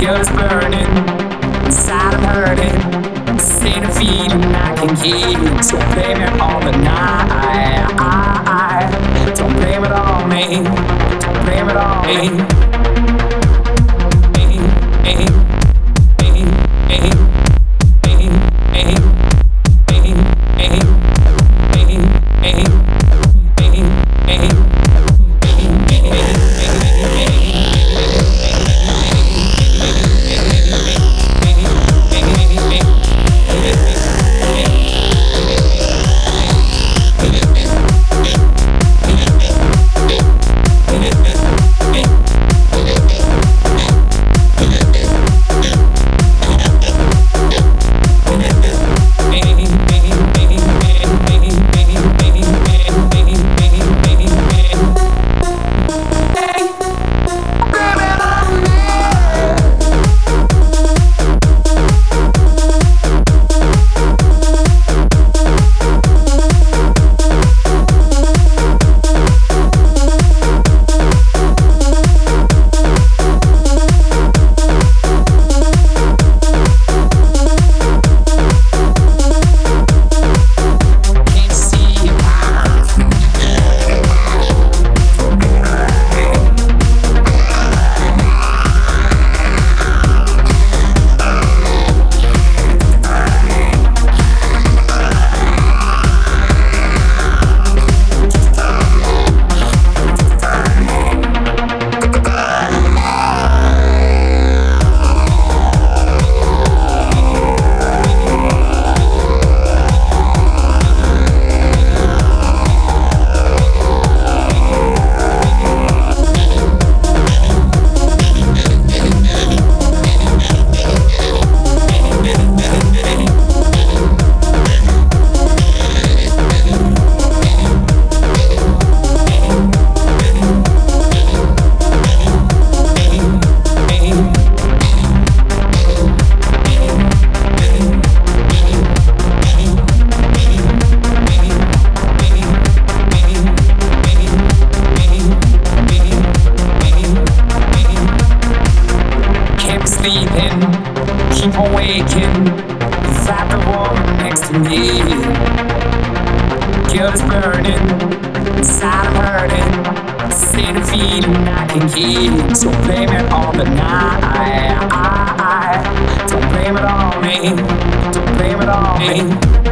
Is burning, inside I'm hurting. State of feeling I can keep. So blame it on the night. Don't blame it on me. Don't blame it on me. Sleeping, keep awaking without the woman next to me. Guilt is burning, inside I'm hurting. Of feeling I can keep. So blame it on the night. Don't blame it on me. Don't blame it on me.